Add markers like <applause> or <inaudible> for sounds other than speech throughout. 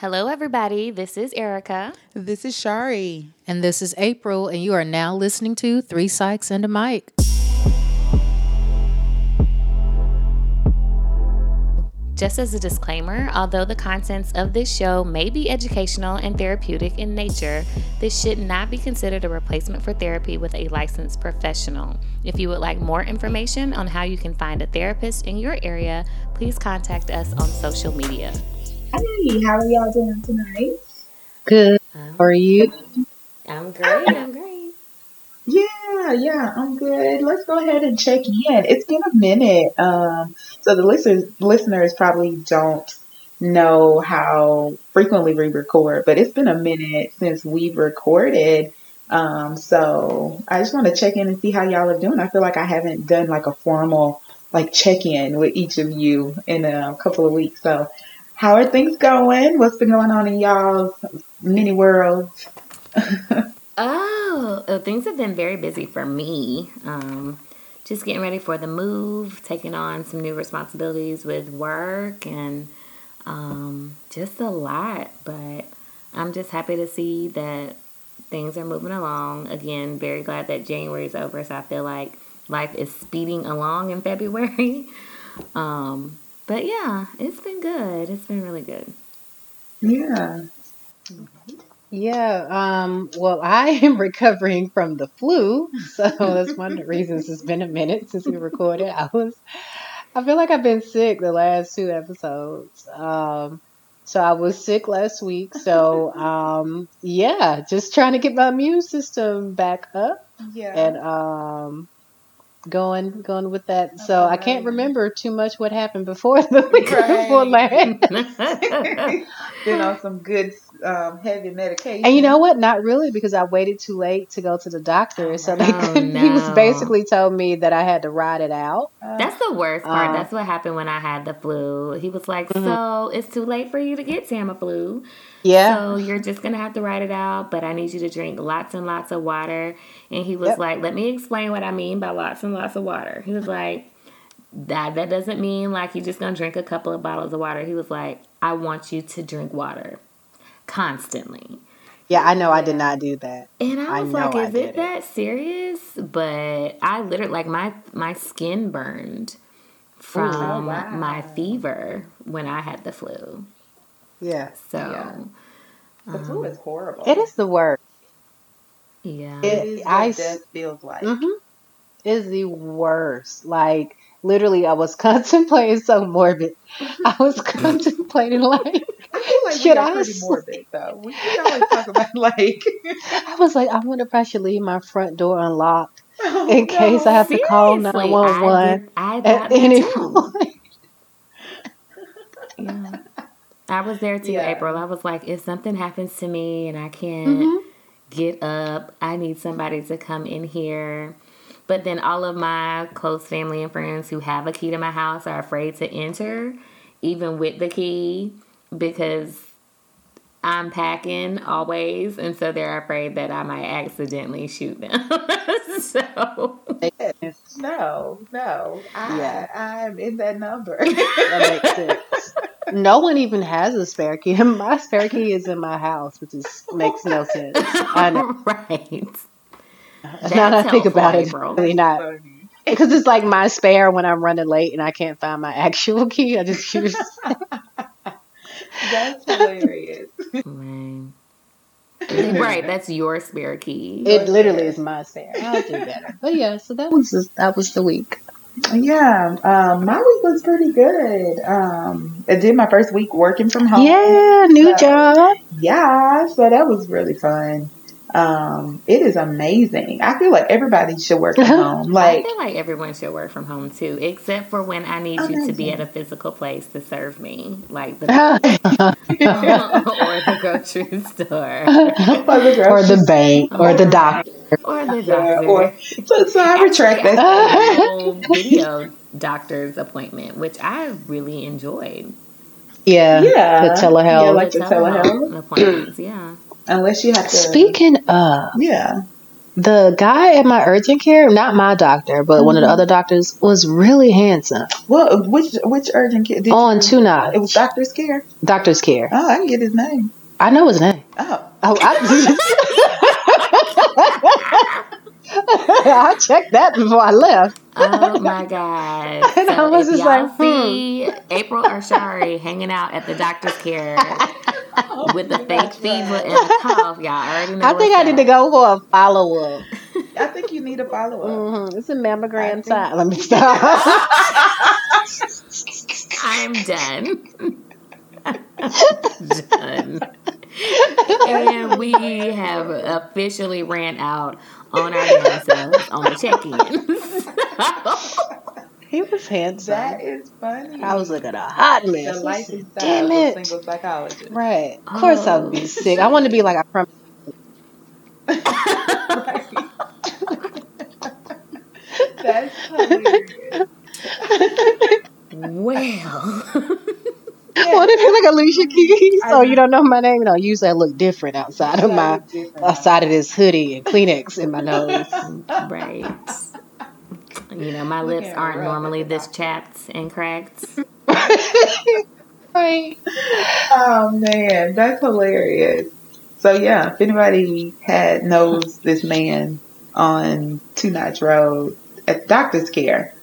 Hello, everybody. This is Erica. This is Shari. And this is April, and you are now listening to Three Psychs and a Mic. Just as a disclaimer, although the contents of this show may be educational and therapeutic in nature, this should not be considered a replacement for therapy with a licensed professional. If you would like more information on how you can find a therapist in your area, please contact us on social media. Hey, how are y'all doing tonight? Good. How are you? I'm great. I'm great. Yeah, yeah, I'm good. Let's go ahead and check in. It's been a minute. Um, so the listeners listeners probably don't know how frequently we record, but it's been a minute since we've recorded. Um, so I just want to check in and see how y'all are doing. I feel like I haven't done like a formal like check in with each of you in a couple of weeks. So how are things going? What's been going on in y'all's mini worlds? <laughs> oh, uh, things have been very busy for me. Um, just getting ready for the move, taking on some new responsibilities with work, and um, just a lot. But I'm just happy to see that things are moving along. Again, very glad that January is over, so I feel like life is speeding along in February. <laughs> Um, but yeah, it's been good. It's been really good. Yeah. Yeah, um, well, <laughs> I am recovering from the flu, so that's one of the reasons it's been a minute since we recorded. I was, I feel like I've been sick the last two episodes. Um, so I was sick last week. So <laughs> um, yeah, just trying to get my immune system back up. Yeah. And um, going going with that. So I can't remember too much what happened before <laughs> the week Right. before last. <laughs> <laughs> Been on some good um, heavy medication. And you know what? Not really, because I waited too late to go to the doctor. So they Oh, couldn't- <laughs> he was basically told me that I had to ride it out. That's the worst part. Um, That's what happened when I had the flu. He was like, Mhm. "So it's too late for you to get Tamiflu. Yeah. So you're just gonna have to ride it out. But I need you to drink lots and lots of water." And he was Yep. like, "Let me explain what I mean by lots and lots of water." He was like, "That that doesn't mean like you're just gonna drink a couple of bottles of water." He was like, "I want you to drink water constantly." yeah, I know I did not do that. And I I was know like, is did it it. that serious? But I literally like my my skin burned from Oh, wow. my fever when I had the flu. Yeah. So Yeah. the um, flu is horrible. It is the worst. yeah. It It- is what I s- death feels like. hmm It's the worst. Like, literally, I was <laughs> contemplating so morbid. <laughs> I was <laughs> contemplating, like, I feel like Should we are I pretty sleep? morbid though. We, we always talk about <laughs> like I was like, I wonder if I should leave my front door unlocked <laughs> oh, in case I have to call 911 I, did, I at any too. point. <laughs> Yeah. I was there too, Yeah. April. I was like, if something happens to me and I can't Mhm. get up, I need somebody to come in here. But then all of my close family and friends who have a key to my house are afraid to enter, even with the key, because I'm packing always, and so they're afraid that I might accidentally shoot them. <laughs> so no, no. I Yeah. I'm in that number. That makes sense. No one even has a spare key. <laughs> My spare key is in my house, which is makes no sense. I know. <laughs> right. now that I think about it, helpful, really not. Because it's like my spare when I'm running late and I can't find my actual key. I just use. That's <laughs> hilarious. Right. right, <laughs> that's your spare key. It literally is my spare. I'll do better. But yeah, so that was just, that was the week. Yeah, um, my week was pretty good. Um, I did my first week working from home. Yeah, new So- job. Yeah, so that was really fun. Um, it is amazing. I feel like everybody should work from <laughs> home. Like I feel like everyone should work from home too, except for when I need you to be at a physical place to serve me, like the <laughs> <laughs> or the grocery store or the, or the grocery bank or the doctor. or the store, doctor. or so, so I retract Actually, I that. had video doctor's appointment, which I really enjoyed. Yeah, Yeah, the telehealth. Yeah, like the telehealth telehealth. appointments. Yeah. Unless you have to. Speaking of, Yeah. the guy at my urgent care, not my doctor, but one of the Mhm. other doctors, was really handsome. Well, which which urgent care? Did On you, two nights. It was Doctor's Care. Doctor's care. Oh, I can get his name. I know his name. Oh, Oh, I, <laughs> I checked that before I left. Oh my god! <laughs> And I was just y'all like, hmm. see April or Shari hanging out at the doctor's care <laughs> <laughs> with the <laughs> fake fever and the cough, y'all already know. I think what's I need to go for a follow up. I think you need a follow up. hmm It's a mammogram think- time. Let me <laughs> stop. I'm done. done. And we have officially ran out on our damn on the check-ins. He was handsome. That is funny. I was looking a hot mess. the life and Damn it. a single psychologist. Right. Of course I would be oh. sick. I want to be like I promise. <laughs> That's hilarious. <laughs> well, I want to be like Alicia <laughs> Keys. So oh, you don't know my name? No, usually I look different outside of my outside of this hoodie and Kleenex in my nose. right. You know, my lips aren't her. normally this chapped and cracked. <laughs> right. Oh man, that's hilarious. So yeah, if anybody had knows this man on Two Notch Road at Doctor's Care,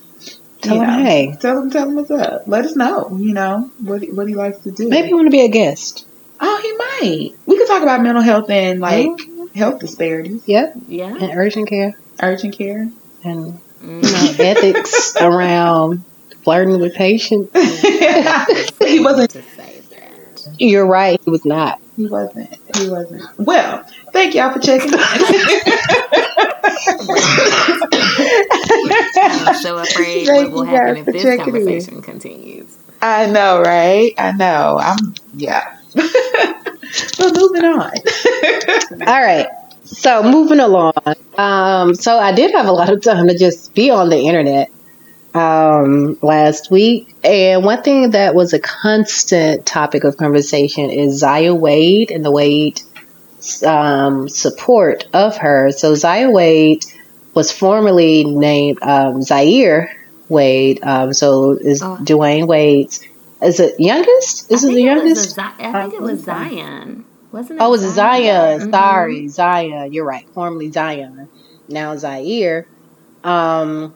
Tell you him, know, hey. tell him, tell him what's up. Let us know. You know what he- what he likes to do. Maybe you want to be a guest. Oh, he might. We could talk about mental health and like Mhm. health disparities, Yep. Yeah. And urgent care urgent care. and. You mm-hmm. <laughs> know, ethics around flirting with patients. <laughs> he wasn't. to say that. You're right. He was not. He wasn't. He wasn't. Well, thank y'all for checking in. I'm so <laughs> afraid Thank what will happen if this checking in. conversation continues. I know, right? I know. I'm yeah. but moving on. All right. So moving along. Um, so I did have a lot of time to just be on the internet um, last week, and one thing that was a constant topic of conversation is Zaya Wade and the Wade um, support of her. So Zaya Wade was formerly named um, Zaire Wade. Um, so is Oh. Dwyane Wade's is it youngest? Is I it the it youngest? Zi- I think it was Zion. Wasn't it? Oh, it was Zion. Mhm. Sorry, Zion. You're right. Formerly Zion, now Zaire. Um,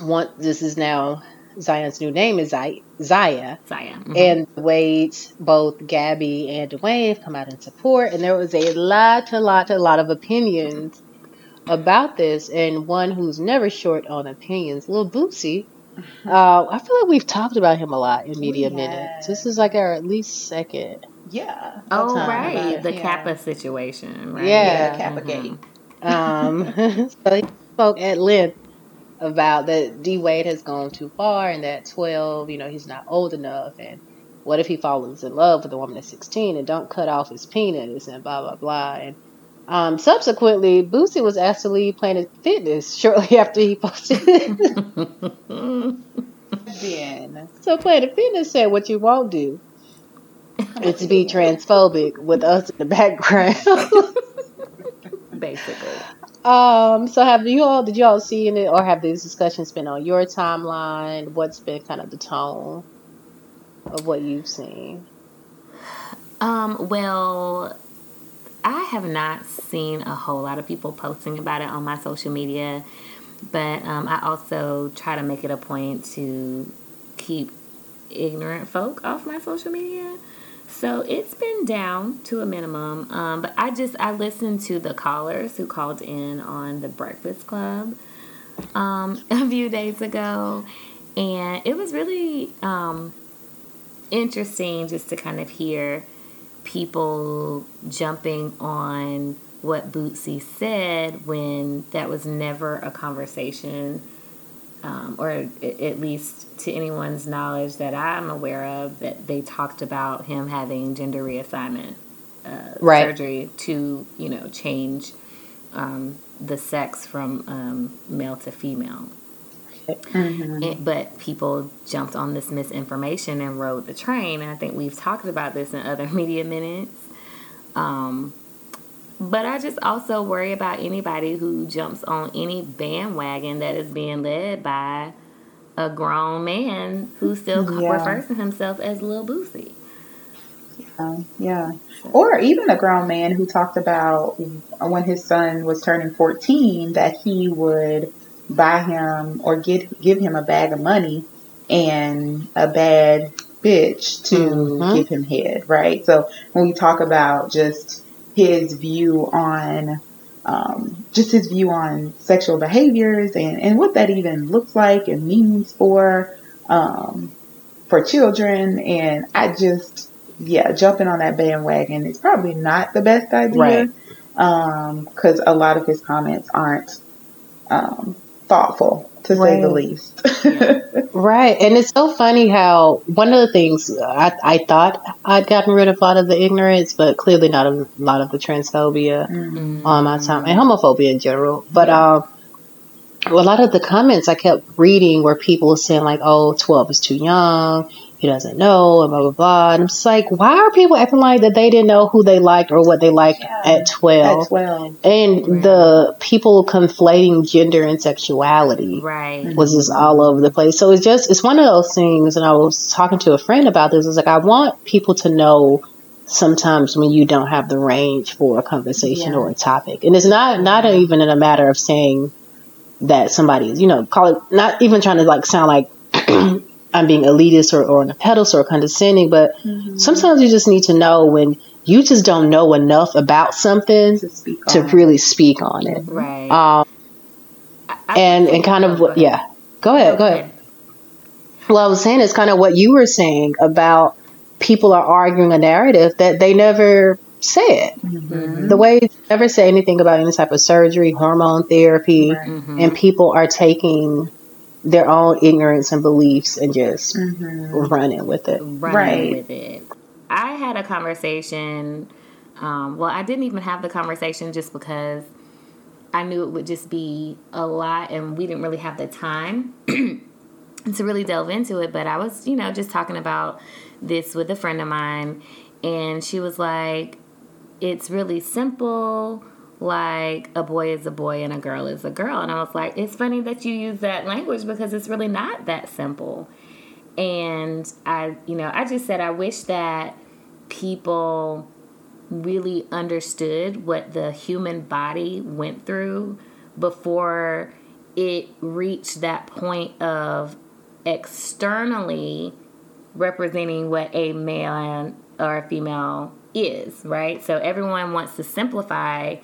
one. This is now Zion's new name is Zaya. Zaya. Zion. Mhm. And Wade's both Gabby and Dwyane have come out in support, and there was a lot, a lot, a lot of opinions about this. And one who's never short on opinions, Lil Boosie. Uh, I feel like we've talked about him a lot in media minutes. this is like our at least second. Yeah. oh, time right. about The him. Kappa situation, right? Yeah. Yeah, Kappa Mhm. Gate. <laughs> <laughs> Um, <laughs> so he spoke at length about that D Wade has gone too far and that 12, you know, he's not old enough. And what if he falls in love with a woman at 16 and don't cut off his penis and blah, blah, blah. And um, subsequently, Boosie was asked to leave Planet Fitness shortly after he posted it. Then so Planet Fitness said, What you won't do <laughs> is to be transphobic with us in the background. <laughs> Basically. Um, so have you all did you all see it or have these discussions been on your timeline? What's been kind of the tone of what you've seen? Um, well, I have not seen a whole lot of people posting about it on my social media, but um, I also try to make it a point to keep ignorant folk off my social media. So it's been down to a minimum. Um, but I just I listened to the callers who called in on the Breakfast Club um, <laughs> a few days ago, and it was really um, interesting just to kind of hear people jumping on what Boosie said when that was never a conversation, um, or at least to anyone's knowledge that I'm aware of, that they talked about him having gender reassignment uh, Right. surgery to, you know, change um, the sex from um, male to female. It- but people jumped on this misinformation and rode the train. And I think we've talked about this in other <laughs> media minutes. Um, But I just also worry about anybody who jumps on any bandwagon that is being led by a grown man who still Yeah. refers to himself as Lil Boosie. Um, yeah. Or even a grown man who talked about when his son was turning 14 that he would buy him or get give him a bag of money and a bad bitch to Mhm. give him head, right? So when we talk about just his view on um, just his view on sexual behaviors and, and what that even looks like and means for um, for children and I just yeah, jumping on that bandwagon is probably not the best idea. Right. Um, a lot of his comments aren't, um, thoughtful to say the least. <laughs> Right. And it's so funny how one of the things I, I thought I'd gotten rid of a lot of the ignorance, but clearly not a lot of the transphobia Mm. on my time and homophobia in general. But um, a lot of the comments I kept reading were people saying like, "Oh, 12 is too young. He doesn't know," and blah blah blah. And I'm just like, why are people acting like that they didn't know who they liked or what they liked at 12? At 12. And Right. the people conflating gender and sexuality Right. was just all over the place. So it's just it's one of those things. And I was talking to a friend about this. It's like I want people to know sometimes when you don't have the range for a conversation Yeah. or a topic, and it's not not even in a matter of saying that somebody is you know call it not even trying to like sound like. <clears throat> I'm being elitist or, or on a pedestal or condescending, but sometimes you just need to know when you just don't know enough about something To speak to on. really speak on it. Right. Um, I- I- and and kind of what, yeah. Go ahead, go ahead. Well, I was saying it's kind of what you were saying about people are arguing a narrative that they never said. Mhm. The way they never say anything about any type of surgery, hormone therapy, Right. Mhm. and people are taking their own ignorance and beliefs and just Mhm. running with it. running Right. with it. I had a conversation. Um, well, I didn't even have the conversation just because I knew it would just be a lot, and we didn't really have the time <clears throat> to really delve into it. But I was, you know, just talking about this with a friend of mine, and she was like, "It's really simple." Like a boy is a boy and a girl is a girl. And I was like, it's funny that you use that language because it's really not that simple. And I, you know, I just said I wish that people really understood what the human body went through before it reached that point of externally representing what a male or a female is, right? So everyone wants to simplify,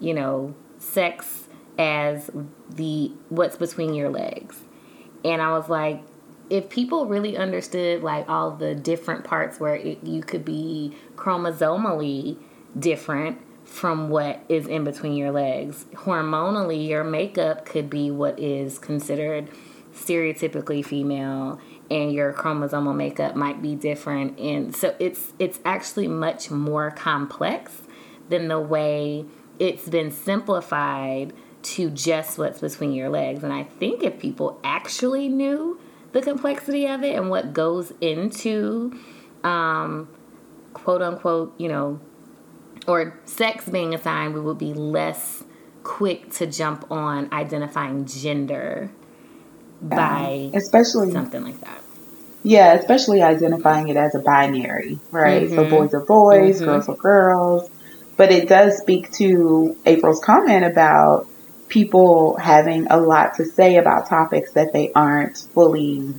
you know, sex as the what's between your legs. And I was like, if people really understood like all the different parts where it, you could be chromosomally different from what is in between your legs, hormonally, your makeup could be what is considered stereotypically female and your chromosomal makeup might be different and so it's it's actually much more complex than the way it's been simplified to just what's between your legs and i think if people actually knew the complexity of it and what goes into um quote unquote you know or sex being assigned we would be less quick to jump on identifying gender by especially something like that yeah especially identifying it as a binary right so Mhm. boys are boys Mhm. girls are girls but it does speak to april's comment about people having a lot to say about topics that they aren't fully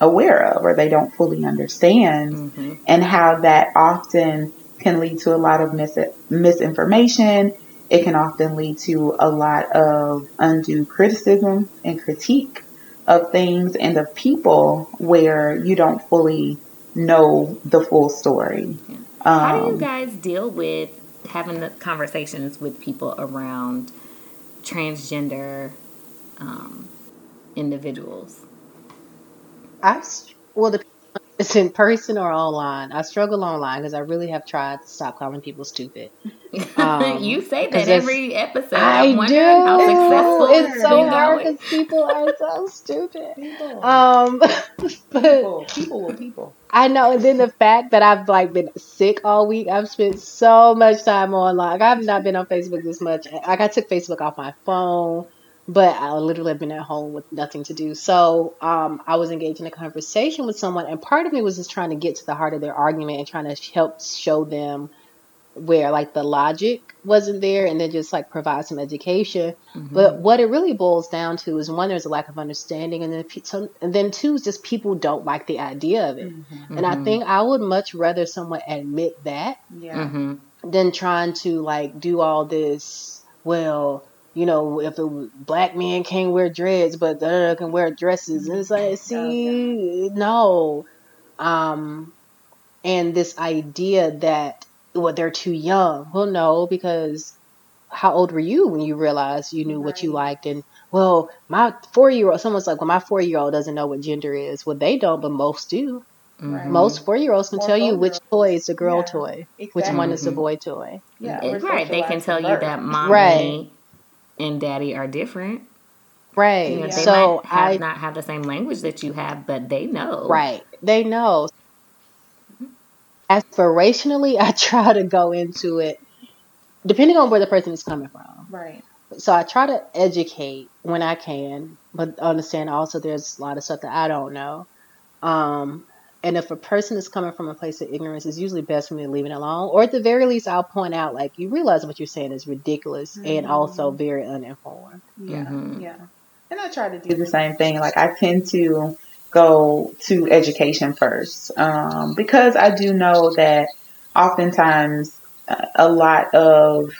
aware of or they don't fully understand hmm and how that often can lead to a lot of mis- misinformation. It can often lead to a lot of undue criticism and critique of things and of people where you don't fully know the full story. How do you Um, guys deal with having the conversations with people around transgender um, individuals? I well, the it's in person or online. I struggle online because I really have tried to stop calling people stupid. <laughs> Um, you say that every episode. I I'm do. wondering how successful It's it's so hard because people are so stupid. People, Um, <laughs> but people, people people. I know, and then the fact that I've like been sick all week, I've spent so much time online. I've not been on Facebook this much. Like I took Facebook off my phone, but I literally have been at home with nothing to do. So um, I was engaged in a conversation with someone, and part of me was just trying to get to the heart of their argument and trying to help show them where like the logic wasn't there, and then just like provide some education. Mhm. But what it really boils down to is one, there's a lack of understanding, and then pe- some, and then two, is just people don't like the idea of it. And I think I would much rather someone admit that Yeah. Mhm. than trying to like do all this. Well, you know, if a black man can't wear dreads, but the other can wear dresses, and it's like, see, no. Um, and this idea that well they're too young. Well, no, because how old were you when you realized you knew what you liked? And well, my four year old, someone's like, well, my four year old doesn't know what gender is. Well, they don't, but most do. Right. Mhm. Most four year olds can tell you which toy is a girl Yeah, toy, which one is a boy toy. Yeah, right. They can tell you that mommy Right. And daddy are different. Right. You know, They So might have I not have the same language that you have, but they know. right. They know. Aspirationally, I <laughs> try to go into it depending on where the person is coming from. Right. So I try to educate when I can, but understand also there's a lot of stuff that I don't know. Um, and if a person is coming from a place of ignorance, it's usually best for me to leave it alone. Or at the very least, I'll point out like you realize what you're saying is ridiculous and Mhm. also very uninformed. Yeah. Mhm. Yeah. And I try to do the same thing. Like I tend to go to education first um, because I do know that oftentimes uh, a lot of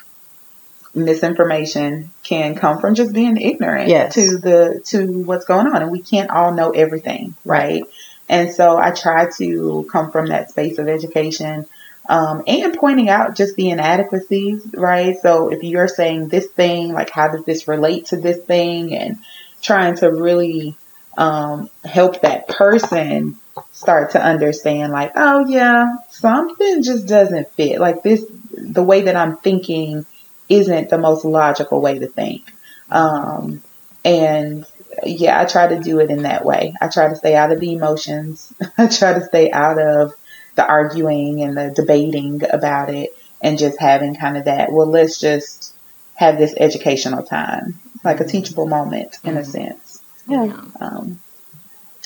misinformation can come from just being ignorant Yes. to the to what's going on and we can't all know everything right and so i try to come from that space of education um, and pointing out just the inadequacies right? So if you're saying this thing like how does this relate to this thing? And trying to really um, help that person start to understand like oh yeah something just doesn't fit. Like this the way that i'm thinking isn't the most logical way to think. Um, and yeah i try to do it in that way i try to stay out of the emotions <laughs> i try to stay out of the arguing and the debating about it and just having kind of that well let's just have this educational time like a teachable moment in a Mhm. sense Yeah. um,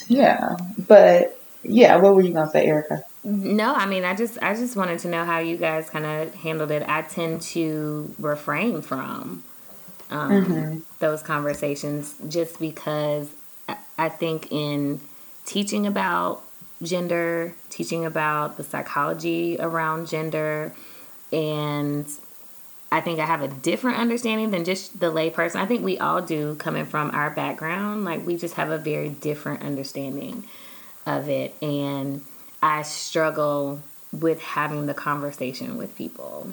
yeah but yeah what were you gonna say erica No, I mean, I just I just wanted to know how you guys kind of handled it. I tend to refrain from um, Mhm. those conversations just because I think in teaching about gender, teaching about the psychology around gender, and I think I have a different understanding than just the layperson. I think we all do coming from our background. Like we just have a very different understanding of it. And I struggle with having the conversation with people.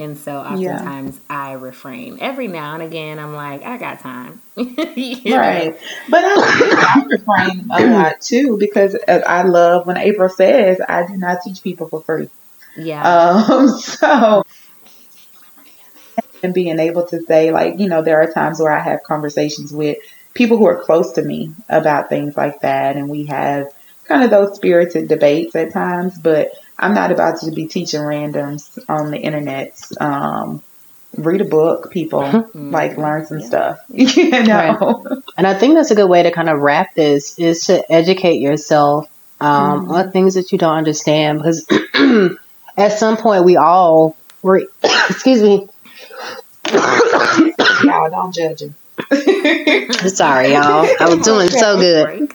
And so Yeah. oftentimes I refrain. Every now and again, I'm like, I got time. <laughs> Know? Right. But I, I refrain a <clears throat> lot too because uh, I love when April says I do not teach people for free. Yeah. Um, <laughs> so and being able to say like, you know, there are times where I have conversations with people who are close to me about things like that and we have kind of those spirited debates at times, but I'm not about to be teaching randoms on the internet. Um, read a book, people. <laughs> like learn some Yeah. stuff. <laughs> You know. And I think that's a good way to kind of wrap this is to educate yourself um, Mhm. on things that you don't understand because <clears throat> at some point we all were, <coughs> excuse me, <coughs> Y'all don't judge him. <laughs> sorry y'all, I was doing so good.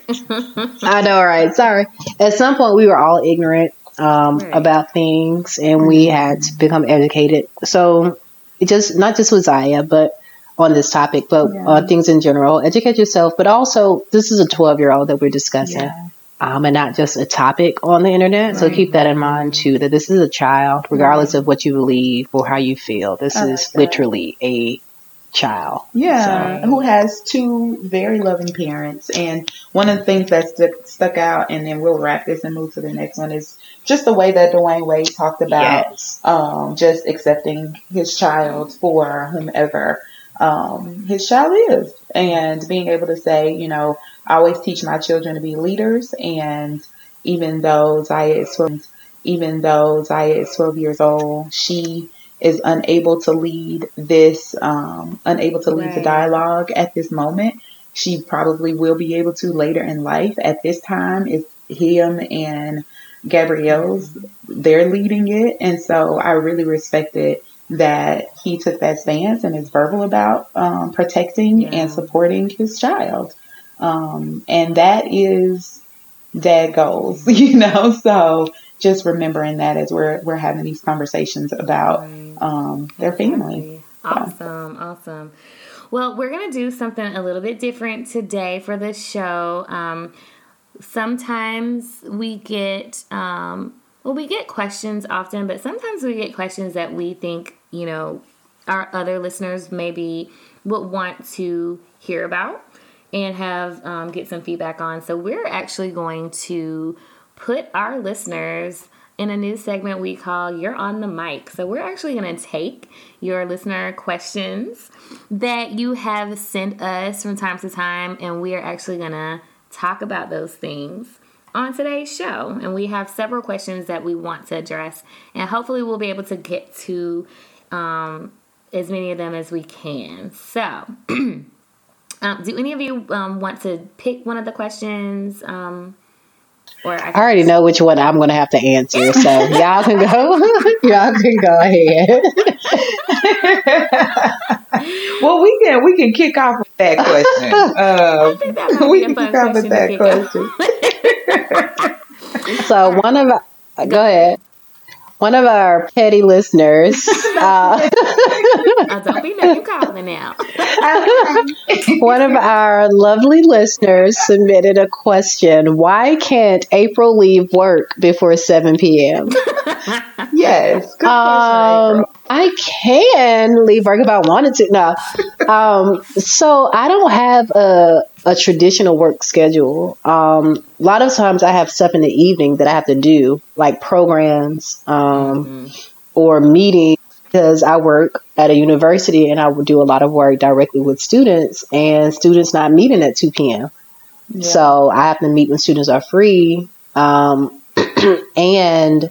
I know, right? Sorry. At some point, we were all ignorant um, Right. about things, and we had to become educated. So, it just not just with Zaya, but on this topic, but Yeah. on things in general. Educate yourself, but also this is a twelve-year-old that we're discussing, Yeah. um, and not just a topic on the internet. So keep that in mind too. That this is a child, regardless of what you believe or how you feel. This I like is literally a child. Yeah, So- who has two very loving parents. And one of the things that stuck, stuck out, and then we'll wrap this and move to the next one, is just the way that Dwyane Wade talked about yes. um, just accepting his child for whomever um, his child is, and being able to say, you know, I always teach my children to be leaders, and even though Zaya is 12, even though Zaya is 12 years old, she is unable to lead this, um, unable to lead the dialogue at this moment. She probably will be able to later in life. At this time, it's him and Gabrielle's, they're leading it. And so I really respected that he took that stance and is verbal about um, protecting Yeah. and supporting his child. Um, and that is dad goals, <laughs> you know. So just remembering that as we're we're having these conversations about Right. um, their family. Awesome, awesome. Well, we're gonna do something a little bit different today for the show. Um, sometimes we get um, well, we get questions often, but sometimes we get questions that we think you know our other listeners maybe would want to hear about and have um, get some feedback on. So we're actually going to put our listeners in a new segment we call You're on the Mic. So we're actually going to take your listener questions that you have sent us from time to time, and we are actually going to talk about those things on today's show. And we have several questions that we want to address, and hopefully we'll be able to get to um, as many of them as we can. So, <clears throat> um, do any of you um, want to pick one of the questions? Um, or I, I already know which one I'm going to have to answer, so <laughs> y'all can go. <laughs> y'all can go ahead. <laughs> well, we can we can kick off with that question. <laughs> Uh, that we can fun kick off with that question. So one of our, go ahead. One of our petty listeners, <laughs> uh, Uh, don't be name calling now. <laughs> one of our lovely listeners submitted a question. Why can't April leave work before 7 p.m.? <laughs> yes, good Um, April. I can leave work if I wanted to. No. Um, so I don't have a, a traditional work schedule. Um, a lot of times I have stuff in the evening that I have to do, like programs um, or meetings, because I work at a university and I would do a lot of work directly with students, and students not meeting at 2 p.m. Yeah. So I have to meet when students are free. Um, <clears throat> and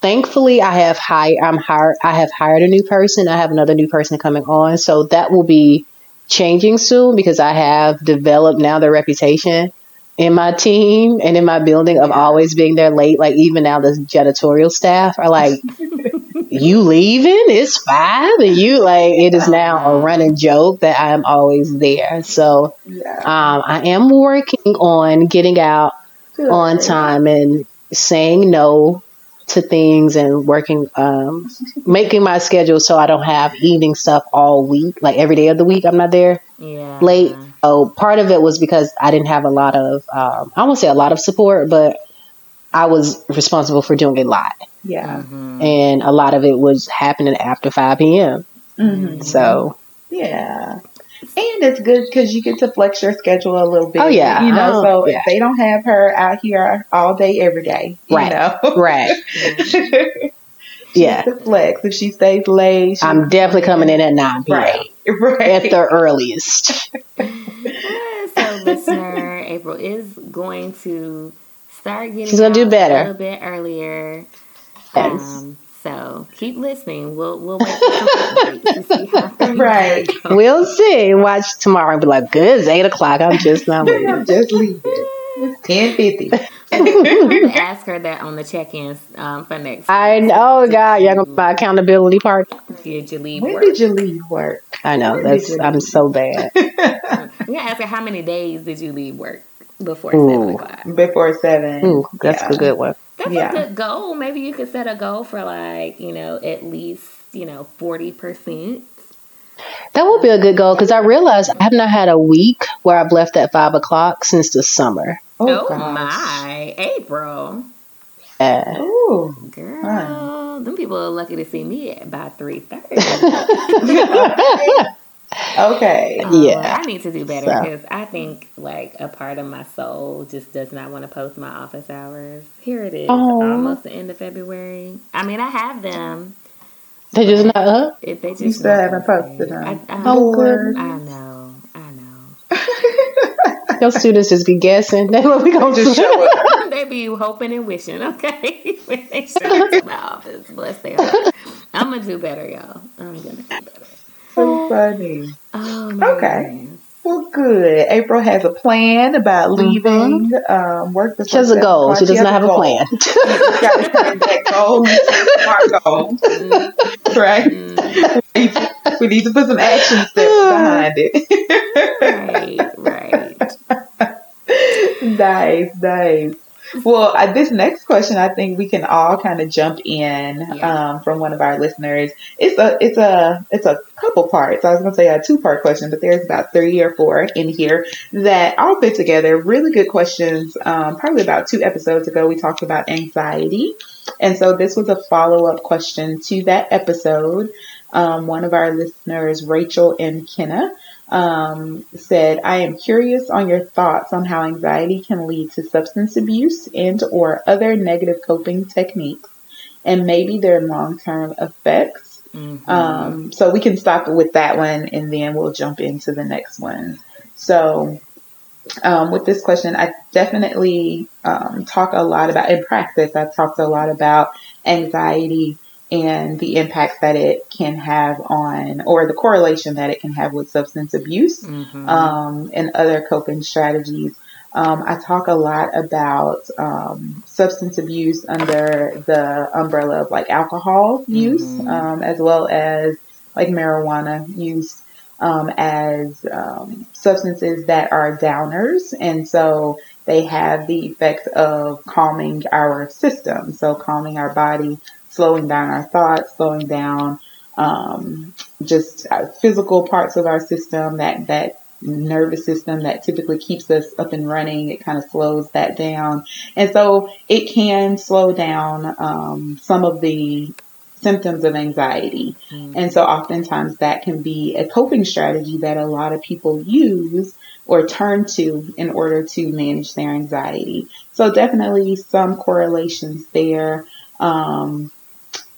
thankfully I have hired I'm hired I have hired a new person. I have another new person coming on. So that will be changing soon because I have developed now the reputation in my team and in my building of always being there late. Like even now the janitorial staff are like <laughs> you leaving? It's five and you like it is now a running joke that I am always there. So yeah. um, I am working on getting out Good. on time and saying no to things and working, um, making my schedule so I don't have evening stuff all week, like every day of the week. I'm not there Yeah. late. So part of it was because I didn't have a lot of, um, I won't say a lot of support, but I was responsible for doing a lot. Yeah. Mhm. And a lot of it was happening after 5 p.m. Mhm. So, Yeah. And it's good because you get to flex your schedule a little bit. Oh, yeah. You know, Oh, so yeah. if they don't have her out here all day, every day, you Right. know. <laughs> right. Yeah. to flex. If she stays late, she, I'm definitely coming in at 9 p.m. right. <laughs> Right. At the earliest. <laughs> So listener April is going to start getting She's gonna do better. a little bit earlier. Yes. Um, so keep listening. We'll we'll wait for <laughs> some to see how Right. We'll see. Watch tomorrow and be like, good, it's 8 o'clock. I'm just not I'm <laughs> leaving. just leaving. It's ten fifty. <laughs> Ask her that on the check-ins um, for next. I know, God, y'all gonna my accountability part. Did you leave When work? did you leave work? I know, that's, I'm so bad. I'm gonna ask her how many days did you leave work before Ooh. seven o'clock. Before seven. Ooh, that's Yeah. a good one. That's Yeah. a good goal. Maybe you could set a goal for like you know at least you know forty percent. That would be a good goal because I realized I have not had a week where I've left at 5 o'clock since the summer. Oh, oh gosh. my, April, Yeah. Ooh. girl, them people are lucky to see me at by three thirty. <laughs> <laughs> Okay. <laughs> Oh, Yeah. I need to do better So. because I think like a part of my soul just does not want to post my office hours. Here it is, Oh. almost the end of February. I mean, I have them. They just not up. If they just You still not haven't posted posted. I, them. I, Oh, good. I know, I know. <laughs> Your students just be guessing. That's what we gonna Just do. show up. <laughs> they be hoping and wishing, okay? when they show up to my office, bless their heart. I'm gonna do better, y'all. I'm gonna do better. So funny. Oh Okay. goodness. Well, good. April has a plan about leaving um, work. She has a goal. She does not have a plan. <laughs> You got to that goal into <laughs> a smart goal, right? Mm, We need to put some action steps <sighs> behind it. right, right. <laughs> nice, nice. Well, uh, this next question, I think we can all kind of jump in Yeah. um, from one of our listeners. It's a, it's a, it's a couple parts. I was going to say a two part question, but there's about three or four in here that all fit together. Really good questions. Um, probably about two episodes ago, we talked about anxiety, and so this was a follow up question to that episode. Um, one of our listeners, Rachel McKenna, um, said, I am curious on your thoughts on how anxiety can lead to substance abuse and or other negative coping techniques and maybe their long-term effects. Mhm. Um, so we can stop with that one and then we'll jump into the next one. So um, with this question, I definitely um, talk a lot about, in practice, I've talked a lot about anxiety and the impact that it can have on, or the correlation that it can have with substance abuse Mhm. um, and other coping strategies. Um, I talk a lot about um, substance abuse under the umbrella of like alcohol use, Mhm. um, as well as like marijuana use, um, as um, substances that are downers, and so they have the effect of calming our system, so calming our body, slowing down our thoughts, slowing down um, just uh, physical parts of our system that that nervous system that typically keeps us up and running it kind of slows that down. And so it can slow down um, some of the symptoms of anxiety. Mhm. and so oftentimes that can be a coping strategy that a lot of people use or turn to in order to manage their anxiety. So definitely some correlations there. Um,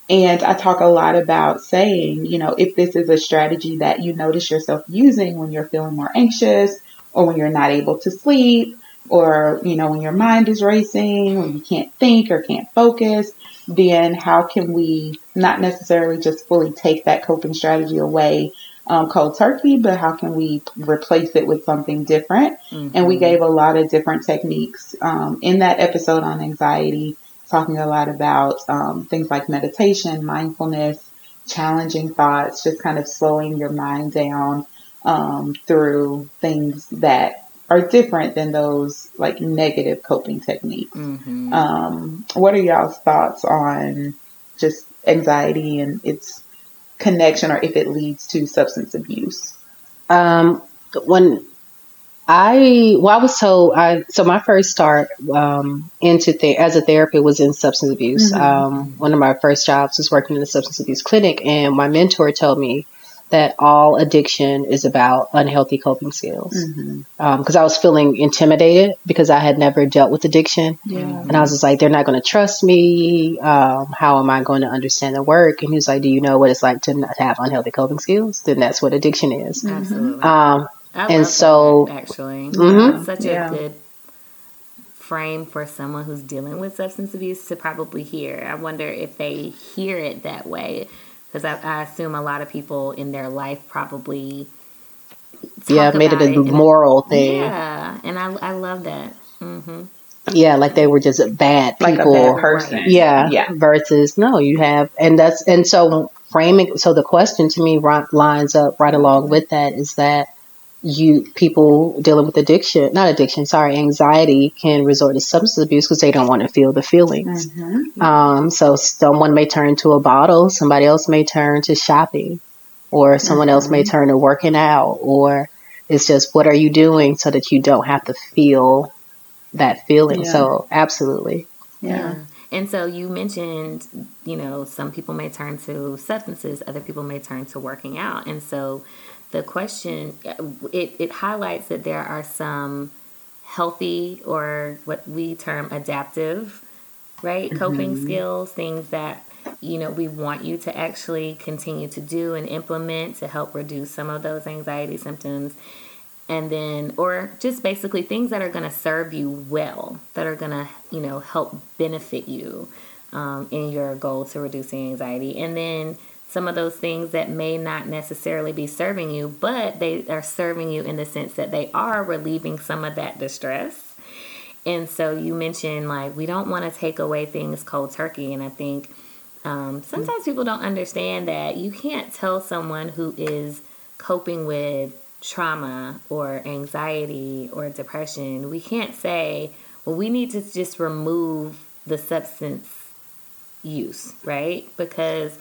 and I talk a lot about saying, you know, if this is a strategy that you notice yourself using when you're feeling more anxious or when you're not able to sleep or, you know, when your mind is racing, when you can't think or can't focus, then how can we not necessarily just fully take that coping strategy away um, cold turkey, but how can we replace it with something different? And we Mhm. gave a lot of different techniques um, in that episode on anxiety, talking a lot about um, things like meditation, mindfulness, challenging thoughts, just kind of slowing your mind down um, through things that are different than those like negative coping techniques. Mhm. Um, what are y'all's thoughts on just anxiety and its connection or if it leads to substance abuse? Um, when I well, I was told I so my first start um, into the as a therapist was in substance abuse. Mhm. Um, one of my first jobs was working in a substance abuse clinic, and my mentor told me that all addiction is about unhealthy coping skills. Mm-hmm. Because I was feeling intimidated because I had never dealt with addiction, Yeah. and I was just like, they're not going to trust me. Um, how am I going to understand the work? And he was like, Do you know what it's like to not have unhealthy coping skills? Then that's what addiction is. Absolutely. I and love so- that, actually, Mhm. It's such Yeah. a good frame for someone who's dealing with substance abuse to probably hear. I wonder if they hear it that way because I, I assume a lot of people in their life probably yeah, talk made it a and- moral thing. Yeah. Yeah, and I I love that. hmm Yeah, like they were just bad Like a people. bad person. Yeah. Yeah. Versus no, you have, and that's and so framing. So the question to me ri- lines up right along with that is that you people dealing with addiction, not addiction, sorry, anxiety can resort to substance abuse because they don't want to feel the feelings. Mm-hmm. Um, so someone may turn to a bottle, somebody else may turn to shopping, or someone else may turn to working out, or it's just what are you doing so that you don't have to feel that feeling. Yeah. So absolutely. Yeah. and so you mentioned, you know, some people may turn to substances, other people may turn to working out. And so the question, it, it highlights that there are some healthy or what we term adaptive, right? Mm-hmm. Coping skills, things that, you know, we want you to actually continue to do and implement to help reduce some of those anxiety symptoms and then or just basically things that are going to serve you well that are going to you know help benefit you um, in your goal to reducing anxiety and then some of those things that may not necessarily be serving you but they are serving you in the sense that they are relieving some of that distress and so you mentioned like we don't want to take away things cold turkey and i think um, sometimes people don't understand that you can't tell someone who is coping with trauma or anxiety or depression, we can't say, well, we need to just remove the substance use, right? Because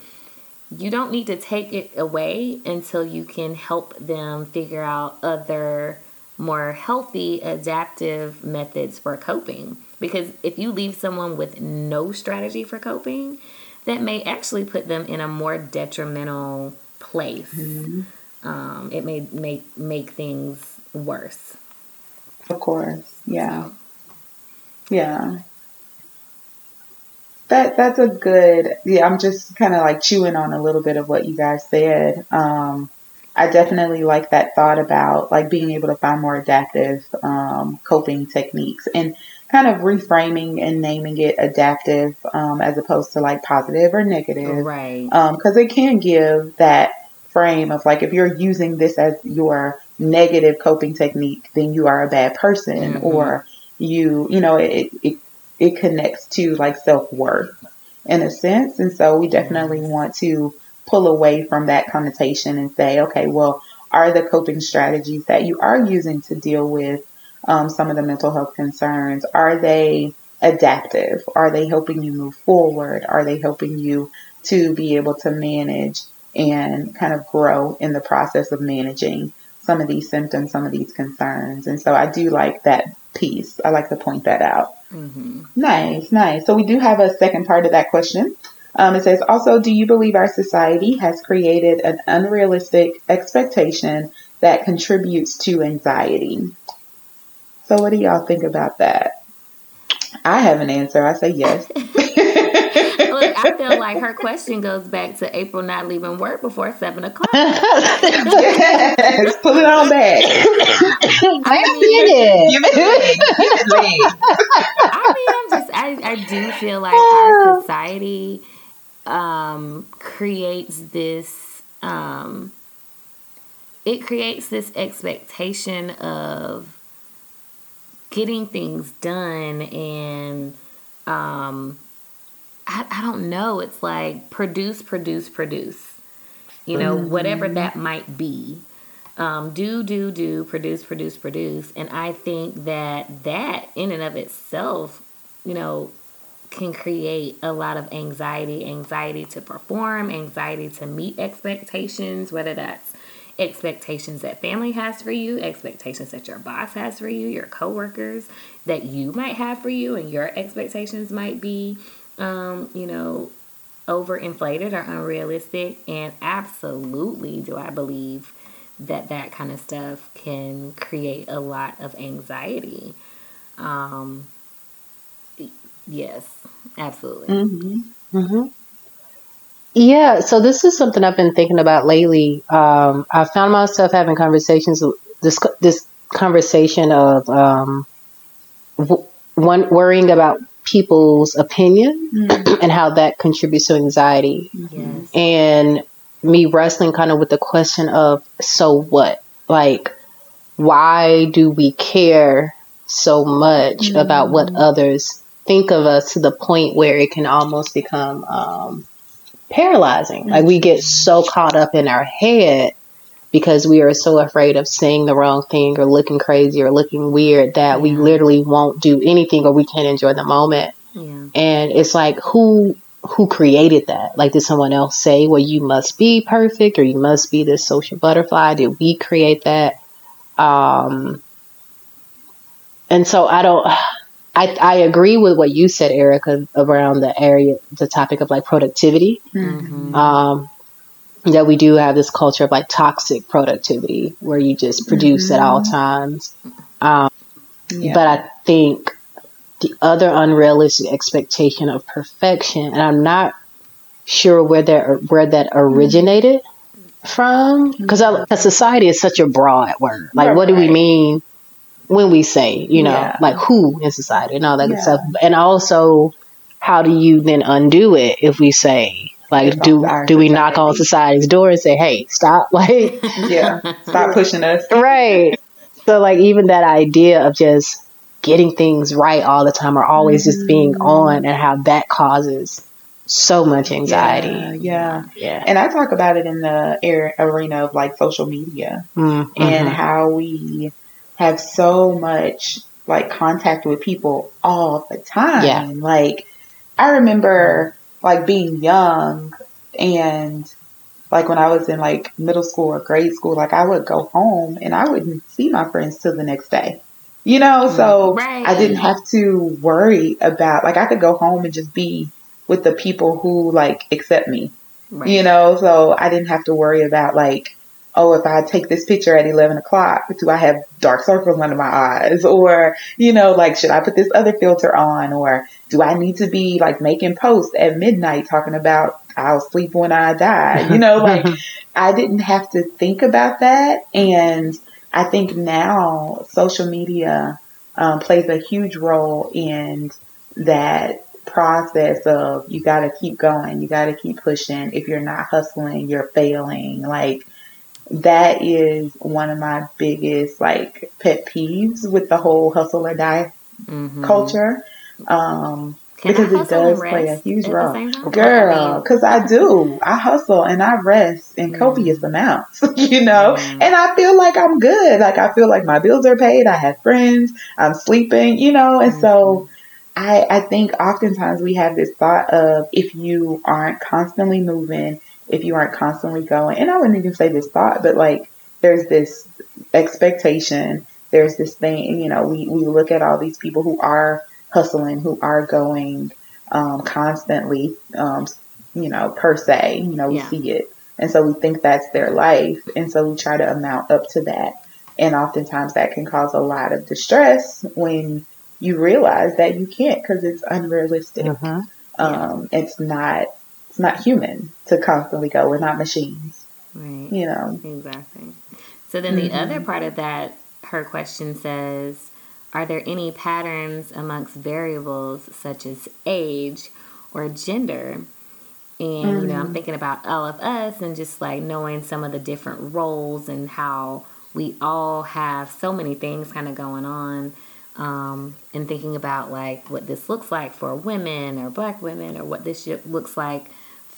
you don't need to take it away until you can help them figure out other more healthy adaptive methods for coping. Because if you leave someone with no strategy for coping, that may actually put them in a more detrimental place. Mm-hmm um, it may make make things worse. Of course, yeah, yeah. That that's a good. Yeah, I'm just kind of like chewing on a little bit of what you guys said. Um, I definitely like that thought about like being able to find more adaptive um, coping techniques and kind of reframing and naming it adaptive um, as opposed to like positive or negative, right? Because um, it can give that frame of like if you're using this as your negative coping technique, then you are a bad person, mm-hmm. or you you know it it it connects to like self worth in a sense, and so we definitely mm-hmm. want to pull away from that connotation and say, okay, well, are the coping strategies that you are using to deal with um, some of the mental health concerns are they adaptive? Are they helping you move forward? Are they helping you to be able to manage and kind of grow in the process of managing some of these symptoms, some of these concerns. And so I do like that piece. I like to point that out. Mm-hmm. Nice, nice. So we do have a second part of that question. Um, it says, also, do you believe our society has created an unrealistic expectation that contributes to anxiety? So, what do y'all think about that? I have an answer. I say yes. <laughs> Look, I feel like her question goes back to April not leaving work before seven o'clock. yes, pull it on back. <laughs> I mean, it. I mean, I'm just, I, do feel like our society um, creates this, um, it creates this expectation of getting things done and um, I, I don't know. It's like produce, produce, produce. You know, mm-hmm. whatever that might be. Um, do, do, do, produce, produce, produce. And I think that that in and of itself, you know, can create a lot of anxiety anxiety to perform, anxiety to meet expectations, whether that's expectations that family has for you, expectations that your boss has for you, your coworkers that you might have for you, and your expectations might be um, you know, overinflated or unrealistic. And absolutely, do I believe that that kind of stuff can create a lot of anxiety. Um, yes, absolutely. Mm-hmm. Mm-hmm. Yeah, so this is something I've been thinking about lately. Um, I found myself having conversations, this this conversation of um, one worrying about people's opinion mm-hmm. and how that contributes to anxiety. Yes. And me wrestling kind of with the question of so what? Like, why do we care so much mm-hmm. about what others think of us to the point where it can almost become um, paralyzing? Like, we get so caught up in our head because we are so afraid of saying the wrong thing or looking crazy or looking weird that we literally won't do anything or we can't enjoy the moment. Yeah. And it's like who who created that? Like did someone else say, "Well, you must be perfect or you must be this social butterfly"? Did we create that? Um and so I don't I, I agree with what you said, Erica, around the area, the topic of like productivity. Mm-hmm. Um, that we do have this culture of like toxic productivity where you just produce at all times. Um, Yeah. But I think the other unrealistic expectation of perfection, and I'm not sure where that where that originated from, because society is such a broad word. Like, what do we mean when we say, you know, Yeah. like who in society and all that good stuff, and also how do you then undo it if we say, like, do do we knock on society's door and say, hey, stop, <laughs> like. yeah. Stop pushing us. right. So like even that idea of just getting things right all the time or always just being on and how that causes so much anxiety. Yeah, yeah. Yeah. And I talk about it in the air, arena of like social media Mm, and how we have so much like contact with people all the time. Yeah. Like I remember like being young and like when I was in like middle school or grade school, like I would go home and I wouldn't see my friends till the next day. You know, mm. so Right. I didn't have to worry about like I could go home and just be with the people who like accept me Right. you know so i didn't have to worry about like oh if i take this picture at 11 o'clock do i have dark circles under my eyes or you know like should i put this other filter on or do i need to be like making posts at midnight talking about i'll sleep when i die you know <laughs> like i didn't have to think about that and i think now social media um, plays a huge role in that process of you got to keep going, you got to keep pushing. If you're not hustling, you're failing. Like that is one of my biggest like pet peeves with the whole hustle or die Mhm. culture. Um, Can because it does play a huge role. Girl, because I do. I hustle and I rest in Mm. copious amounts, <laughs> you know? Mm. And I feel like I'm good. Like I feel like my bills are paid. I have friends. I'm sleeping, you know? And so I, I think oftentimes we have this thought of if you aren't constantly moving, if you aren't constantly going, and I wouldn't even say this thought, but like there's this expectation, there's this thing, you know, we, we look at all these people who are hustling, who are going um, constantly, um, you know, per se, you know, we Yeah. see it. And so we think that's their life. And so we try to amount up to that. And oftentimes that can cause a lot of distress when you realize that you can't because it's unrealistic. Mhm. Um, it's not, it's not human to constantly go. We're not machines, Right. you know? Exactly. So then the Mm-hmm. other part of that, her question says, are there any patterns amongst variables such as age or gender? And you know, Mm. I'm thinking about all of us and just like knowing some of the different roles and how we all have so many things kind of going on. Um, and thinking about like what this looks like for women or black women or what this looks like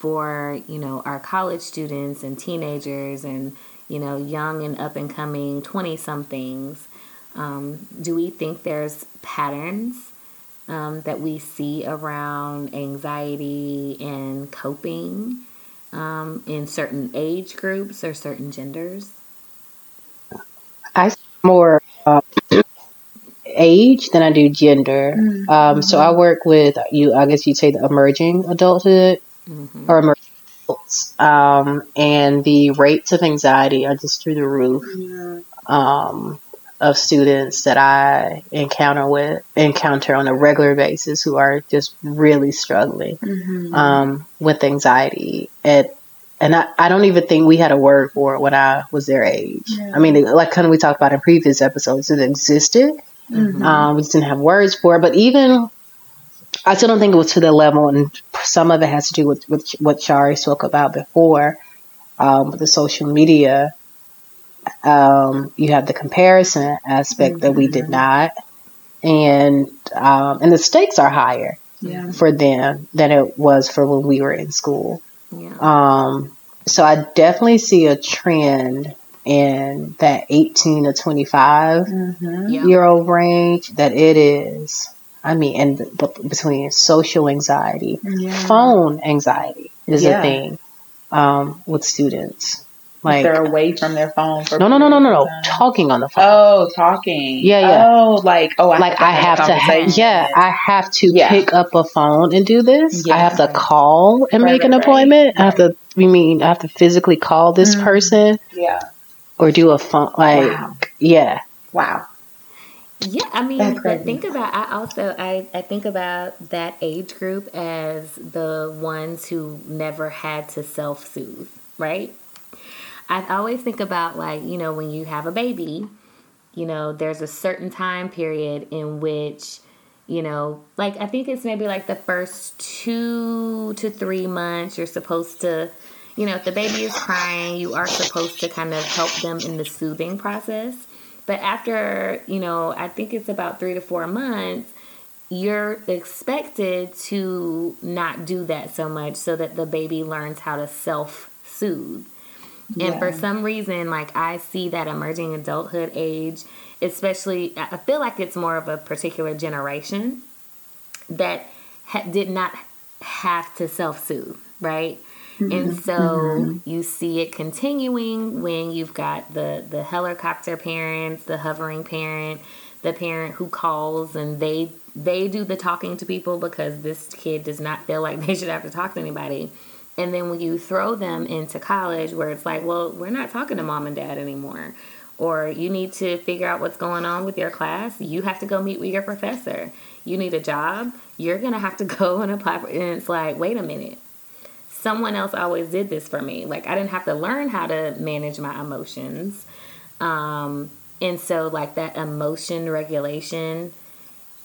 for you know our college students and teenagers and you know young and up and coming 20 somethings um, do we think there's patterns um, that we see around anxiety and coping um, in certain age groups or certain genders I see more uh, age than I do gender. Mm-hmm. Um, so I work with you. I guess you'd say the emerging adulthood hmm or emerging adults, um, and the rates of anxiety are just through the roof. Um, of students that I encounter with encounter on a regular basis who are just really struggling Mm-hmm. um, with anxiety and and I, I don't even think we had a word for it when I was their age. Yeah. I mean, like kind of we talked about in previous episodes, it existed. Mm-hmm. Um, we just didn't have words for it. But even I still don't think it was to the level, and some of it has to do with, with what Shari spoke about before um, with the social media. Um, you have the comparison aspect that we did not, and um, and the stakes are higher Yeah. for them than it was for when we were in school. yeah Um, so I definitely see a trend in that 18 to 25 Mm-hmm. Yeah. year old range that it is. I mean, and between social anxiety, Yeah. phone anxiety is Yeah. a thing um, with students. Like they're away from their phone. For no, no, no, no, no, no. periods of time. Talking on the phone. Oh, talking. Yeah, yeah. Oh, like oh, I like I have to, ha- yeah, I have to Yeah. pick up a phone and do this. I have to call and Right, make an right, right. appointment. I have to. You mean I have to physically call this Mhm. person yeah. or do a phone? Like, Wow. yeah, Wow. Yeah, I mean, but think about I also I, I think about that age group as the ones who never had to self soothe, right? I always think about like, you know, when you have a baby, you know, there's a certain time period in which, you know, like I think it's maybe like the first two to three months you're supposed to you know, if the baby is crying, you are supposed to kind of help them in the soothing process. But after, you know, I think it's about three to four months, you're expected to not do that so much so that the baby learns how to self soothe. And for some reason, like I see that emerging adulthood age, especially, I I feel like it's more of a particular generation that ha- did not have to self soothe, right? And mm-hmm. so mm-hmm. you see it continuing when you've got the the helicopter parents, the hovering parent, the parent who calls and they they do the talking to people because this kid does not feel like <laughs> they should have to talk to anybody. And then when you throw them into college where it's like, well, we're not talking to mom and dad anymore. Or you need to figure out what's going on with your class. You have to go meet with your professor. You need a job. You're going to have to <laughs> go and apply for And it's like, wait a minute someone else always did this for me. Like I didn't have to learn how to manage my emotions. Um, and so like that emotion regulation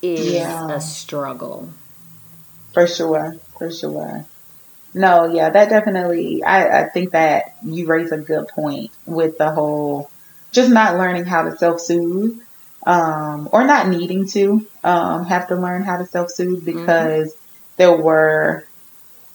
is Yeah. a struggle. For sure, for sure. No, yeah, that definitely. I, I think that you raise a good point with the whole just not learning how to self soothe, um, or not needing to um, have to learn how to self soothe because there were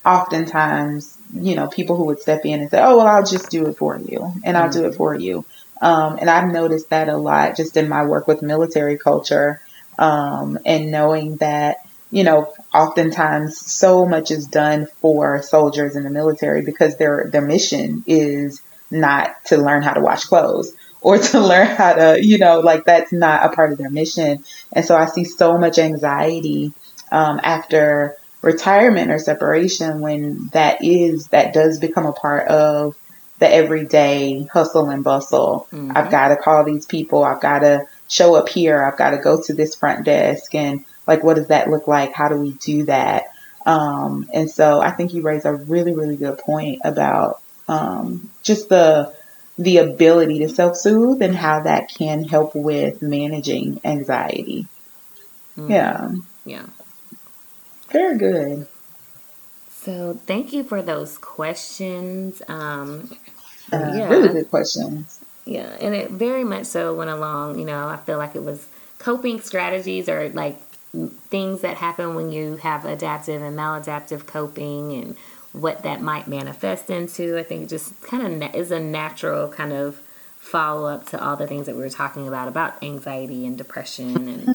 oftentimes, you know, people who would step in and say, "Oh, well, I'll just do it for you, and I'll do it for you." Um, and I've noticed that a lot just in my work with military culture, um, and knowing that you know, oftentimes so much is done for soldiers in the military because their their mission is not to learn how to wash clothes <laughs> or to learn how to, you know, like that's not a part of their mission. And so I see so much anxiety um, after retirement or separation when that is that does become a part of the everyday hustle and bustle. I've got to call these people. I've got to show up here. I've got to go to this front desk and like what does that look like? How do we do that? Um, and so I think you raise a really, really good point about um, just the the ability to self soothe and how that can help with managing anxiety. Yeah, Yeah. Very good. So thank you for those questions. Um, Uh, Yeah. Really good questions. Yeah, and it very much so went along. You know, I feel like it was coping strategies or like things that happen when you have adaptive and maladaptive coping and what that might manifest into. I think it just kind of is a natural kind of follow up to all the things that we were talking about about anxiety and depression and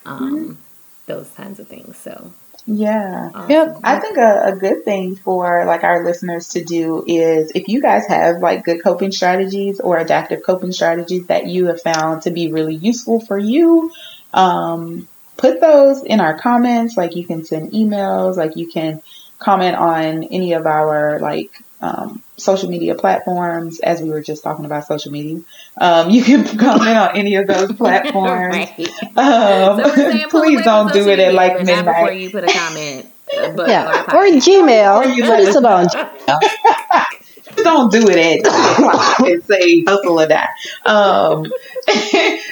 <laughs> um, those kinds of things. So, Yeah. awesome. Yep. I think a, a good thing for like our listeners to do is if you guys have like good coping strategies or adaptive coping strategies that you have found to be really useful for you, um, put those in our comments. Like you can send emails, like you can comment on any of our like um, social media platforms. As we were just talking about social media, um, you can <laughs> comment on any of those <laughs> platforms. right. Um, So we're saying pull away <laughs> please don't do it at like but not before midnight. you put a comment. uh, But yeah, or. Gmail. Or you Put us let on Gmail. don't do it at 10 and say hustle or die. Um,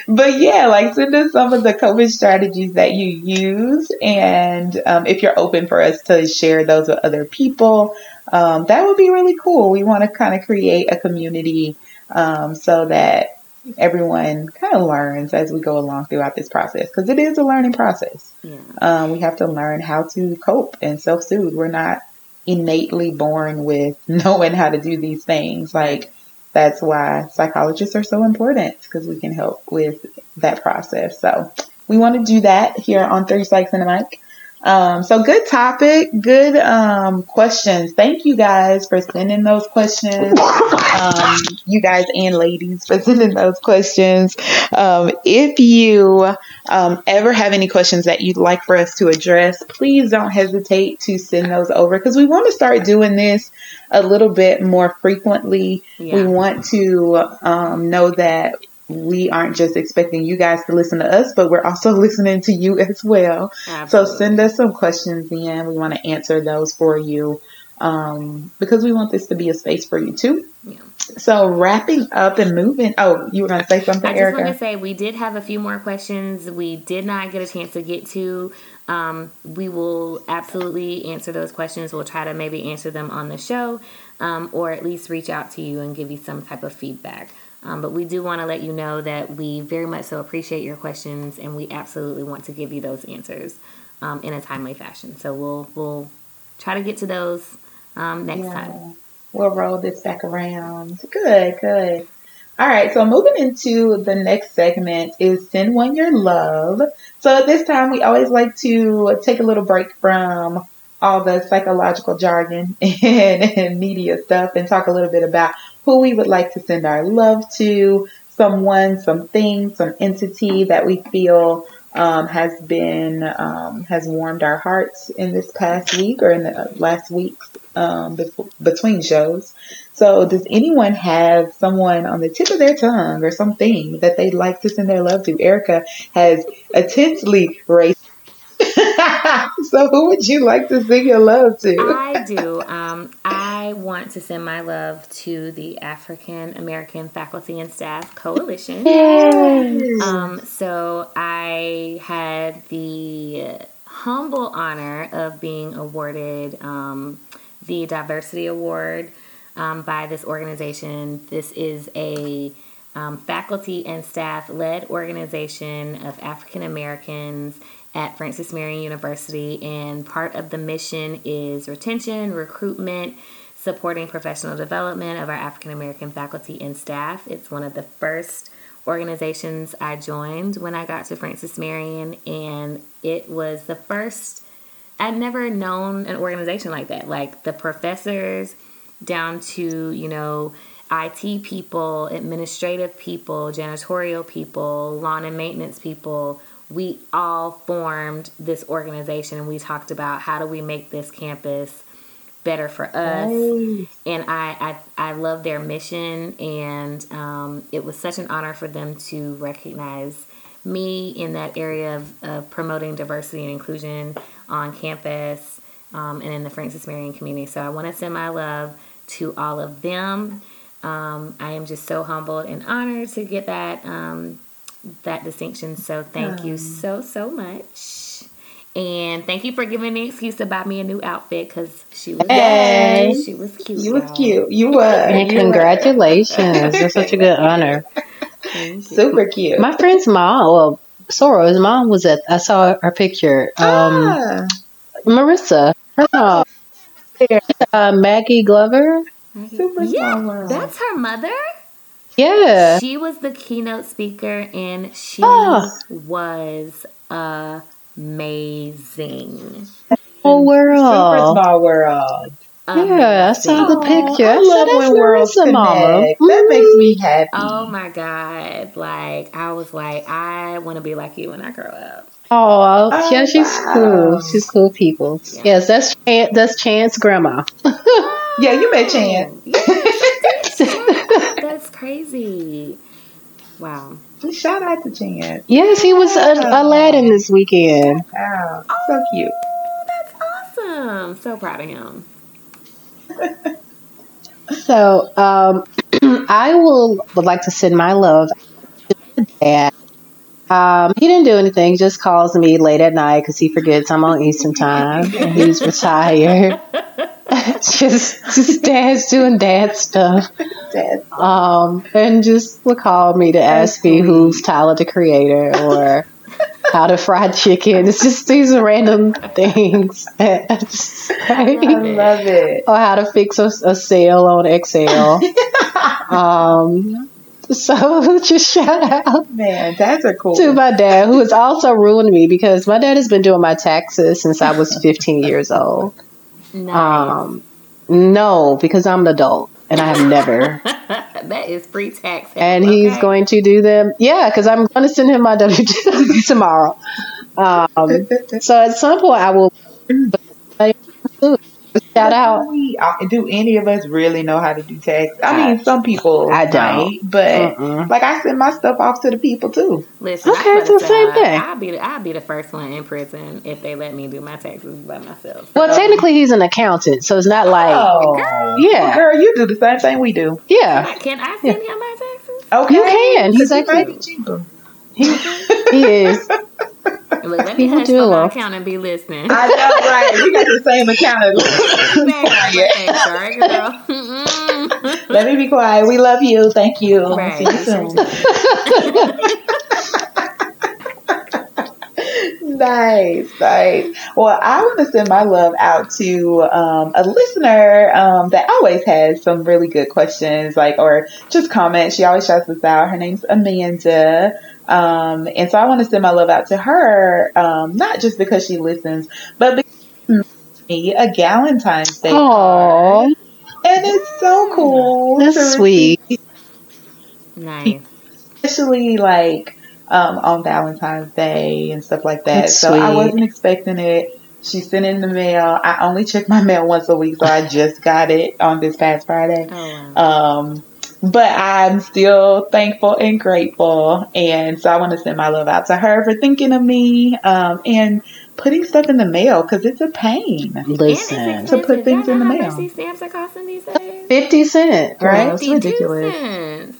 but yeah, like send us some of the coping strategies that you use. And um, if you're open for us to share those with other people, um, that would be really cool. We want to kind of create a community um, so that everyone kind of learns as we go along throughout this process because it is a learning process. Yeah. Um, we have to learn how to cope and self soothe. We're not innately born with <laughs> knowing how to do these things. Like, that's why psychologists are so important because we can help with that process. So, we want to do that here on Three Psychs and a Mic. Um, so good topic, good um, questions. Thank you guys for sending those questions. Um, you guys and ladies for sending those questions. Um, if you um, ever have any questions that you'd like for us to address, please don't hesitate to send those over because we want to start doing this a little bit more frequently. Yeah. We want to um, know that we aren't just expecting you guys to listen to us, but we're also <laughs> listening to you as well. So send us some questions in. We want to answer those for you um, because we want this to be a space for you too. Yeah. So wrapping up and moving. Oh, you were going to say something, Erica? I just want to say we did have a few more questions we did not get a chance to get to. Um, we will absolutely answer those questions. We'll try to maybe answer them on the show um, or at least reach out to you and give you some type of feedback. Um, but we do want to let you know that we very much so appreciate your questions and we absolutely want to give you those answers um, in a timely fashion. So we'll we'll try to get to those um, next time. We'll roll this back around. Good, good. All right, so moving into the next segment is Send One Your Love. So at this time, we always like to take a little break from all the psychological jargon <laughs> and, and media stuff and talk a little bit about who we would like to send our love to, someone, something, some entity that we feel um, has been um, has warmed our hearts in this past week or in the last weeks um, bef- between shows. So, does anyone have someone on the tip of their tongue or something that they'd like to send their love to? Erica has intensely raised. <laughs> so, who would you like to send your love to? I do. Um, I want to send my love to the African American Faculty and Staff Coalition. Um, so I had the humble honor of being awarded um, the Diversity Award um, by this organization. This is a um, faculty and staff led organization of African Americans at Francis Marion University, and part of the mission is retention, recruitment, supporting professional development of our African American faculty and staff. It's one of the first organizations I joined when I got to Francis Marion, and it was the first. I'd never known an organization like that. Like the professors, down to you know IT people, administrative people, janitorial people, lawn and maintenance people. We all formed this organization, and we talked about how do we make this campus better for us and I, I I love their mission, and um, it was such an honor for them to recognize me in that area of, of promoting diversity and inclusion on campus um, and in the Francis Marion community. So I want to send my love to all of them. Um, I am just so humbled and honored to get that um, that distinction. So thank you so so much. And thank you for giving me an excuse to buy me a new outfit because she was Yay. she was cute. You was cute. You <laughs> were. And You were. congratulations. That's such a good honor. <laughs> Super cute. My friend's mom, well, Sora's mom was at, I saw her picture. Um, Ah, Marissa, her mom, uh, Maggie Glover. Super yeah, that's her mother. Yeah. She was the keynote speaker, and she Oh. was amazing. Whole Super world. small world. Yeah, I saw the Amazing. picture. I I love when worlds Marissa, mama." connect. That makes me mm-hmm. happy. Oh my god! Like I was like, I want to be like you when I grow up. Oh, Oh, yeah, she's wow. cool. She's cool people. Yeah. Yes, that's Chan- that's Chance grandma. <laughs> Yeah, you met Chance. Yeah, <laughs> that's crazy. Wow. Shout out to Chance. yes, he was a, Aladdin this weekend. Wow, so cute. That's awesome. So proud of him. <laughs> So, um, <clears throat> I will would like to send my love to dad. Um, he didn't do anything; just calls me late at night because he forgets I'm on Eastern time and he's <laughs> retired. <laughs> <laughs> just, just dad's doing dad stuff. Dad. Um, and just would call me to ask me who's Tyler the Creator or <laughs> how to fry chicken. It's just these random things <laughs> I just I love it. or how to fix a, a cell on Excel. um, So just shout out Man, dads are cool. to my dad, who has also ruined me because my dad has been doing my taxes since I was 15 years old. Nice. Um, no, because I'm an adult and I have never. <laughs> that is free tax. and he's going to do them. Yeah, because I'm going to send him my <laughs> W two tomorrow. Um, <laughs> so at some point I will. But shout out. Do, we, uh, do any of us really know how to do tax? I mean, some people I don't. might, but Mm-mm. like I send my stuff off to the people too. Listen, Okay, I it's the same thing. I'll be the, I'll be the first one in prison if they let me do my taxes by myself. Well, technically he's an accountant, so it's not like Oh, Yeah. Well, girl, you do the same thing we do. yeah, Can I send him my taxes? Okay, You can. He's it actually- might be he is. <laughs> Look, let me He can hush do a my little. accountant be listening. I know, right? We got the same accountant. Okay, sorry, girl. <laughs> Let me be quiet. We love you. Thank you. Right. See you soon. <laughs> nice, nice. Well, I want to send my love out to um, a listener um, that always has some really good questions, like or just comments. She always shouts us out. Her name's Amanda. Um, and so I want to send my love out to her, um, not just because she listens, but because me a Galentine's Day Aw, card. And it's so cool. That's sweet. receive, nice. Especially like um, on Valentine's Day and stuff like that. That's so I wasn't expecting it. She sent in the mail. I only check my mail once a week, so I just got it on this past Friday. Oh, wow. Um, but I'm still thankful and grateful. And so I want to send my love out to her for thinking of me um, and putting stuff in the mail because it's a pain. listen, To put things in the know how mail. much stamps are costing these days? fifty cent, right? That's ridiculous. cents.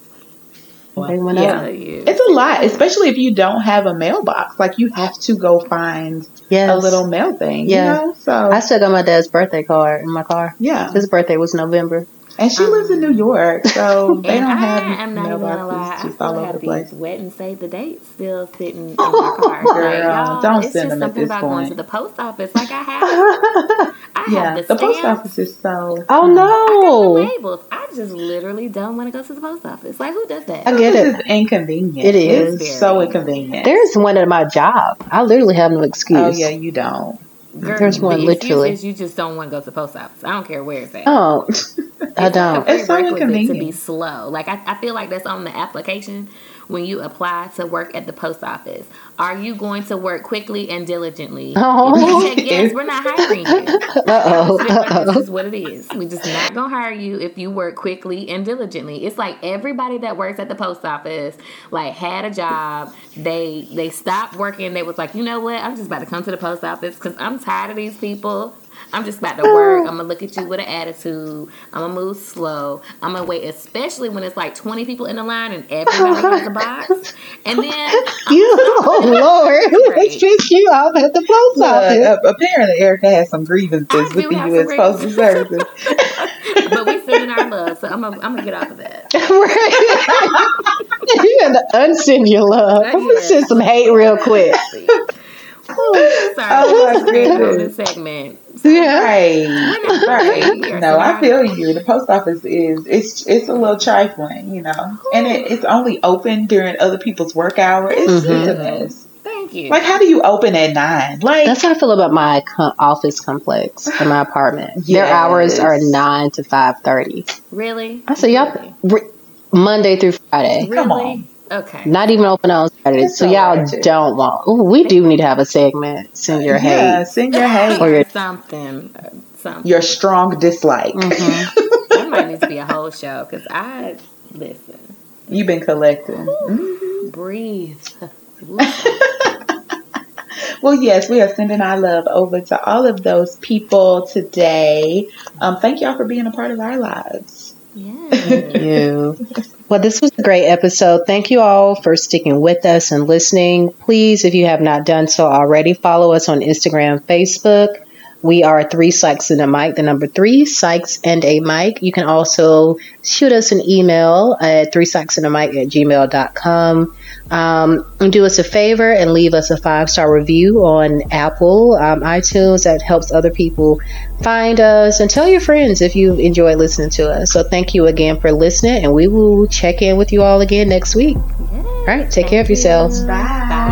They went Yeah. up. Tell you. It's a lot, especially if you don't have a mailbox. Like you have to go find Yes. a little mail thing, Yeah. you know? So, I still got my dad's birthday card in my car. yeah. His birthday was November. And she lives in um, New York, so <laughs> they don't I have am not even gonna lie, mailboxes I just still all over have the these place. wet and save the date still sitting in my <laughs> car. Girl, like, don't it's send just them at something this about going to the post office. Like I <laughs> have, I Yeah, have the, the post office is so. Oh hmm. I got the no! labels. I just literally don't want to go to the post office. Like who does that? I get This it. is inconvenient. It is. It's so inconvenient. There's one at my job. I literally have no oh, excuse. oh yeah, you don't. Girl, There's one, the literally. is you just don't want to go to the post office. I don't care where it's at. Oh, <laughs> I don't. It's so prerequisite to be slow. Like I, I feel like that's on the application when you apply to work at the post office. Are you going to work quickly and diligently? <laughs> Oh. If you check yes, we're not hiring you. <laughs> Uh This oh. is what it is. We just not gonna hire you if you work quickly and diligently. It's like everybody that works at the post office like had a job. They they stopped working. They was like, you know what? I'm just about to come to the post office because I'm tired of these people. I'm just about to work. I'm gonna look at you with an attitude. I'm gonna move slow. I'm gonna wait, especially when it's like 20 people in the line and everybody has a box. <laughs> And then You, <laughs> <laughs> oh Lord, who Right. has you off at the post Look, office? uh, apparently, Erica has some grievances with the U.S. Postal. Service. but we sending our love, so I'm gonna, I'm gonna get off of that. right? you gotta unsend your love. I'm gonna send some hate real quick. Ooh, <laughs> Sorry, Oh, my great on goodness. this segment. Yeah. Right, <laughs> right. No, I feel you. The post office is it's it's a little trifling, you know, and it, it's only open during other people's work hours. It's, it's a Mhm. mess. Thank you. Like, how do you open at nine? Like, That's how I feel about my co- office complex in my apartment. Their hours are nine to five thirty. really? I said, y'all re- Monday through Friday, Really? Come on. Okay. not even open on Saturdays. That's So so y'all ratchet. don't want. Ooh, we do need to have a segment. Send your hate. yeah, hate. send your hate, Or your- something. Something. your strong dislike. Mhm. <laughs> That might need to be a whole show because I listen, You've been collecting. Mhm. breathe. <laughs> Well, yes, we are sending our love over to all of those people today. Um, thank y'all for being a part of our lives. Yeah. you. Well, this was a great episode. Thank you all for sticking with us and listening. Please, if you have not done so already, follow us on Instagram, Facebook. We are three Psychs and a mic, the number three Psychs and a mic. You can also shoot us an email at three Psychs and a mic at gmail.com. Um, and do us a favor and leave us a five star review on Apple, um, iTunes. That helps other people find us and tell your friends if you enjoy listening to us. So thank you again for listening, and we will check in with you all again next week. All right, take care of yourselves. Bye.